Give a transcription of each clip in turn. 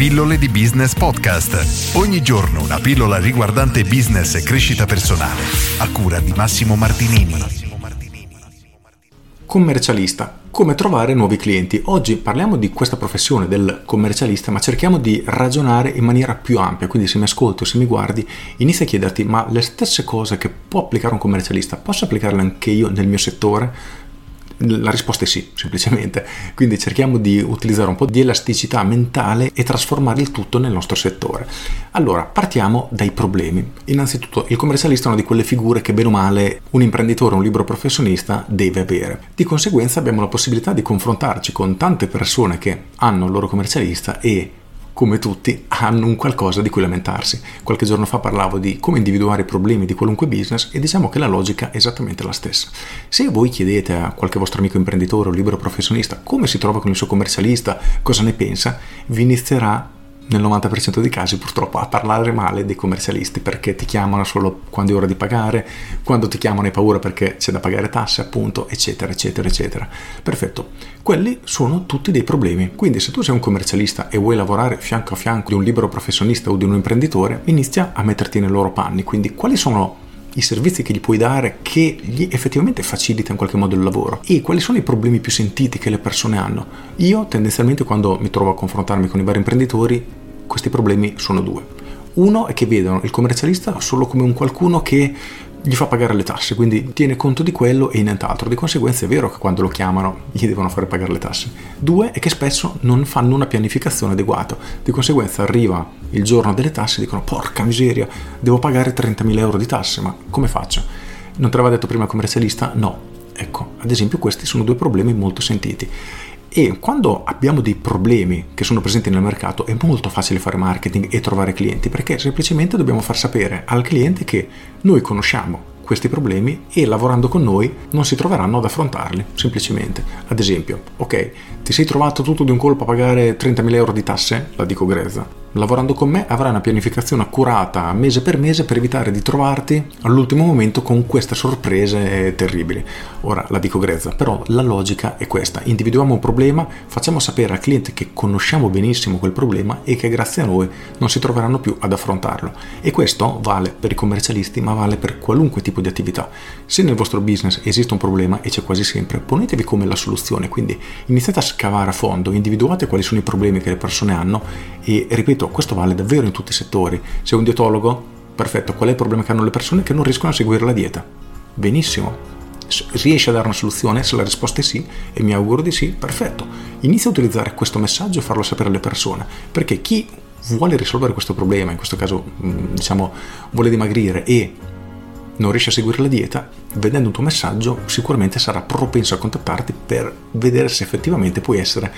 Pillole di Business Podcast. Ogni giorno una pillola riguardante business e crescita personale. A cura di Massimo Martinini. Commercialista. Come trovare nuovi clienti? Oggi parliamo di questa professione del commercialista, ma cerchiamo di ragionare in maniera più ampia. Quindi se mi ascolti o se mi guardi, inizia a chiederti, ma le stesse cose che può applicare un commercialista, posso applicarle anche io nel mio settore? La risposta è sì, semplicemente. Quindi cerchiamo di utilizzare un po' di elasticità mentale e trasformare il tutto nel nostro settore. Allora, partiamo dai problemi. Innanzitutto, il commercialista è una di quelle figure che bene o male un imprenditore, un libero professionista deve avere. Di conseguenza abbiamo la possibilità di confrontarci con tante persone che hanno il loro commercialista e come tutti, hanno un qualcosa di cui lamentarsi. Qualche giorno fa parlavo di come individuare i problemi di qualunque business e diciamo che la logica è esattamente la stessa. Se voi chiedete a qualche vostro amico imprenditore o libero professionista come si trova con il suo commercialista, cosa ne pensa, vi inizierà nel 90% dei casi purtroppo a parlare male dei commercialisti perché ti chiamano solo quando è ora di pagare, quando ti chiamano hai paura perché c'è da pagare tasse appunto, eccetera, eccetera, eccetera. Perfetto, quelli sono tutti dei problemi. Quindi se tu sei un commercialista e vuoi lavorare fianco a fianco di un libero professionista o di un imprenditore, inizia a metterti nei loro panni. Quindi quali sono i servizi che gli puoi dare che gli effettivamente facilita in qualche modo il lavoro e quali sono i problemi più sentiti che le persone hanno. Io tendenzialmente quando mi trovo a confrontarmi con i vari imprenditori questi problemi sono due. Uno è che vedono il commercialista solo come un qualcuno che gli fa pagare le tasse, quindi tiene conto di quello e nient'altro. Di conseguenza è vero che quando lo chiamano gli devono fare pagare le tasse. Due è che spesso non fanno una pianificazione adeguata. Di conseguenza arriva il giorno delle tasse e dicono porca miseria, devo pagare 30.000 euro di tasse, ma come faccio? Non te l'aveva detto prima il commercialista? No. Ecco, ad esempio questi sono due problemi molto sentiti. E quando abbiamo dei problemi che sono presenti nel mercato è molto facile fare marketing e trovare clienti perché semplicemente dobbiamo far sapere al cliente che noi conosciamo questi problemi e lavorando con noi non si troveranno ad affrontarli, semplicemente. Ad esempio, ok, ti sei trovato tutto di un colpo a pagare 30.000 euro di tasse? La dico grezza. Lavorando con me avrai una pianificazione accurata mese per mese per evitare di trovarti all'ultimo momento con queste sorprese terribili. Ora la dico grezza, però la logica è questa. Individuiamo un problema, facciamo sapere al cliente che conosciamo benissimo quel problema e che grazie a noi non si troveranno più ad affrontarlo. E questo vale per i commercialisti, ma vale per qualunque tipo di attività. Se nel vostro business esiste un problema e c'è quasi sempre, ponetevi come la soluzione, quindi iniziate a scavare a fondo, individuate quali sono i problemi che le persone hanno e ripeto ripeto, questo vale davvero in tutti i settori. Sei un dietologo? Perfetto, qual è il problema che hanno le persone che non riescono a seguire la dieta? Benissimo. Riesci a dare una soluzione? Se la risposta è sì, e mi auguro di sì, perfetto. Inizia a utilizzare questo messaggio e farlo sapere alle persone, perché chi vuole risolvere questo problema, in questo caso mm, diciamo vuole dimagrire e non riesci a seguire la dieta, vedendo un tuo messaggio sicuramente sarà propenso a contattarti per vedere se effettivamente puoi essere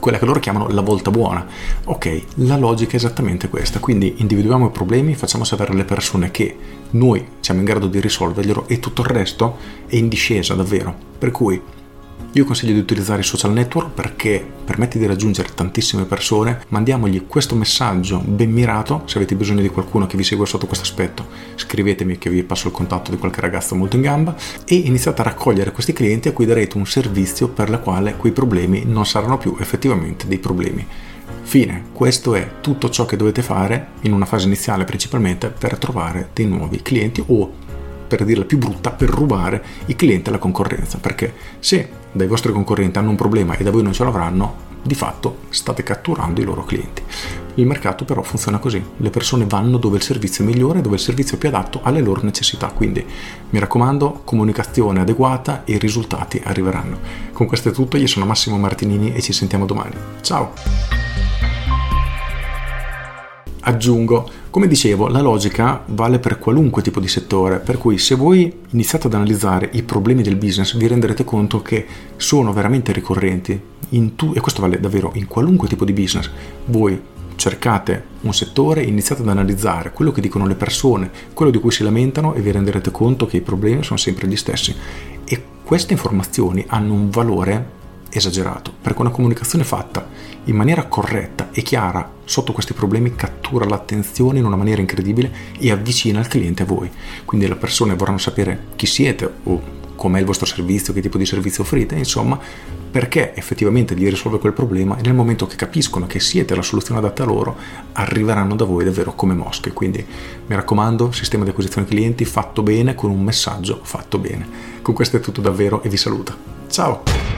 quella che loro chiamano la volta buona. Ok, la logica è esattamente questa, quindi individuiamo i problemi, facciamo sapere alle persone che noi siamo in grado di risolverglielo e tutto il resto è in discesa davvero. Per cui io consiglio di utilizzare i social network perché permette di raggiungere tantissime persone, mandiamogli questo messaggio ben mirato, se avete bisogno di qualcuno che vi segue sotto questo aspetto, scrivetemi che vi passo il contatto di qualche ragazzo molto in gamba e iniziate a raccogliere questi clienti a cui darete un servizio per la quale quei problemi non saranno più effettivamente dei problemi. Fine, questo è tutto ciò che dovete fare in una fase iniziale principalmente per trovare dei nuovi clienti o per dirla più brutta, per rubare i clienti alla concorrenza, perché se dai vostri concorrenti hanno un problema e da voi non ce l'avranno, di fatto state catturando i loro clienti. Il mercato però funziona così, le persone vanno dove il servizio è migliore, dove il servizio è più adatto alle loro necessità, quindi mi raccomando, comunicazione adeguata e i risultati arriveranno. Con questo è tutto, io sono Massimo Martinini e ci sentiamo domani. Ciao! Aggiungo, come dicevo, la logica vale per qualunque tipo di settore, per cui se voi iniziate ad analizzare i problemi del business vi renderete conto che sono veramente ricorrenti, tu- e questo vale davvero in qualunque tipo di business. Voi cercate un settore, iniziate ad analizzare quello che dicono le persone, quello di cui si lamentano e vi renderete conto che i problemi sono sempre gli stessi. E queste informazioni hanno un valore esagerato, perché una comunicazione fatta in maniera corretta e chiara sotto questi problemi cattura l'attenzione in una maniera incredibile e avvicina il cliente a voi. Quindi le persone vorranno sapere chi siete o com'è il vostro servizio, che tipo di servizio offrite, insomma, perché effettivamente gli risolve quel problema e nel momento che capiscono che siete la soluzione adatta a loro, arriveranno da voi davvero come mosche. Quindi mi raccomando, sistema di acquisizione clienti fatto bene con un messaggio fatto bene. Con questo è tutto davvero e vi saluto. Ciao!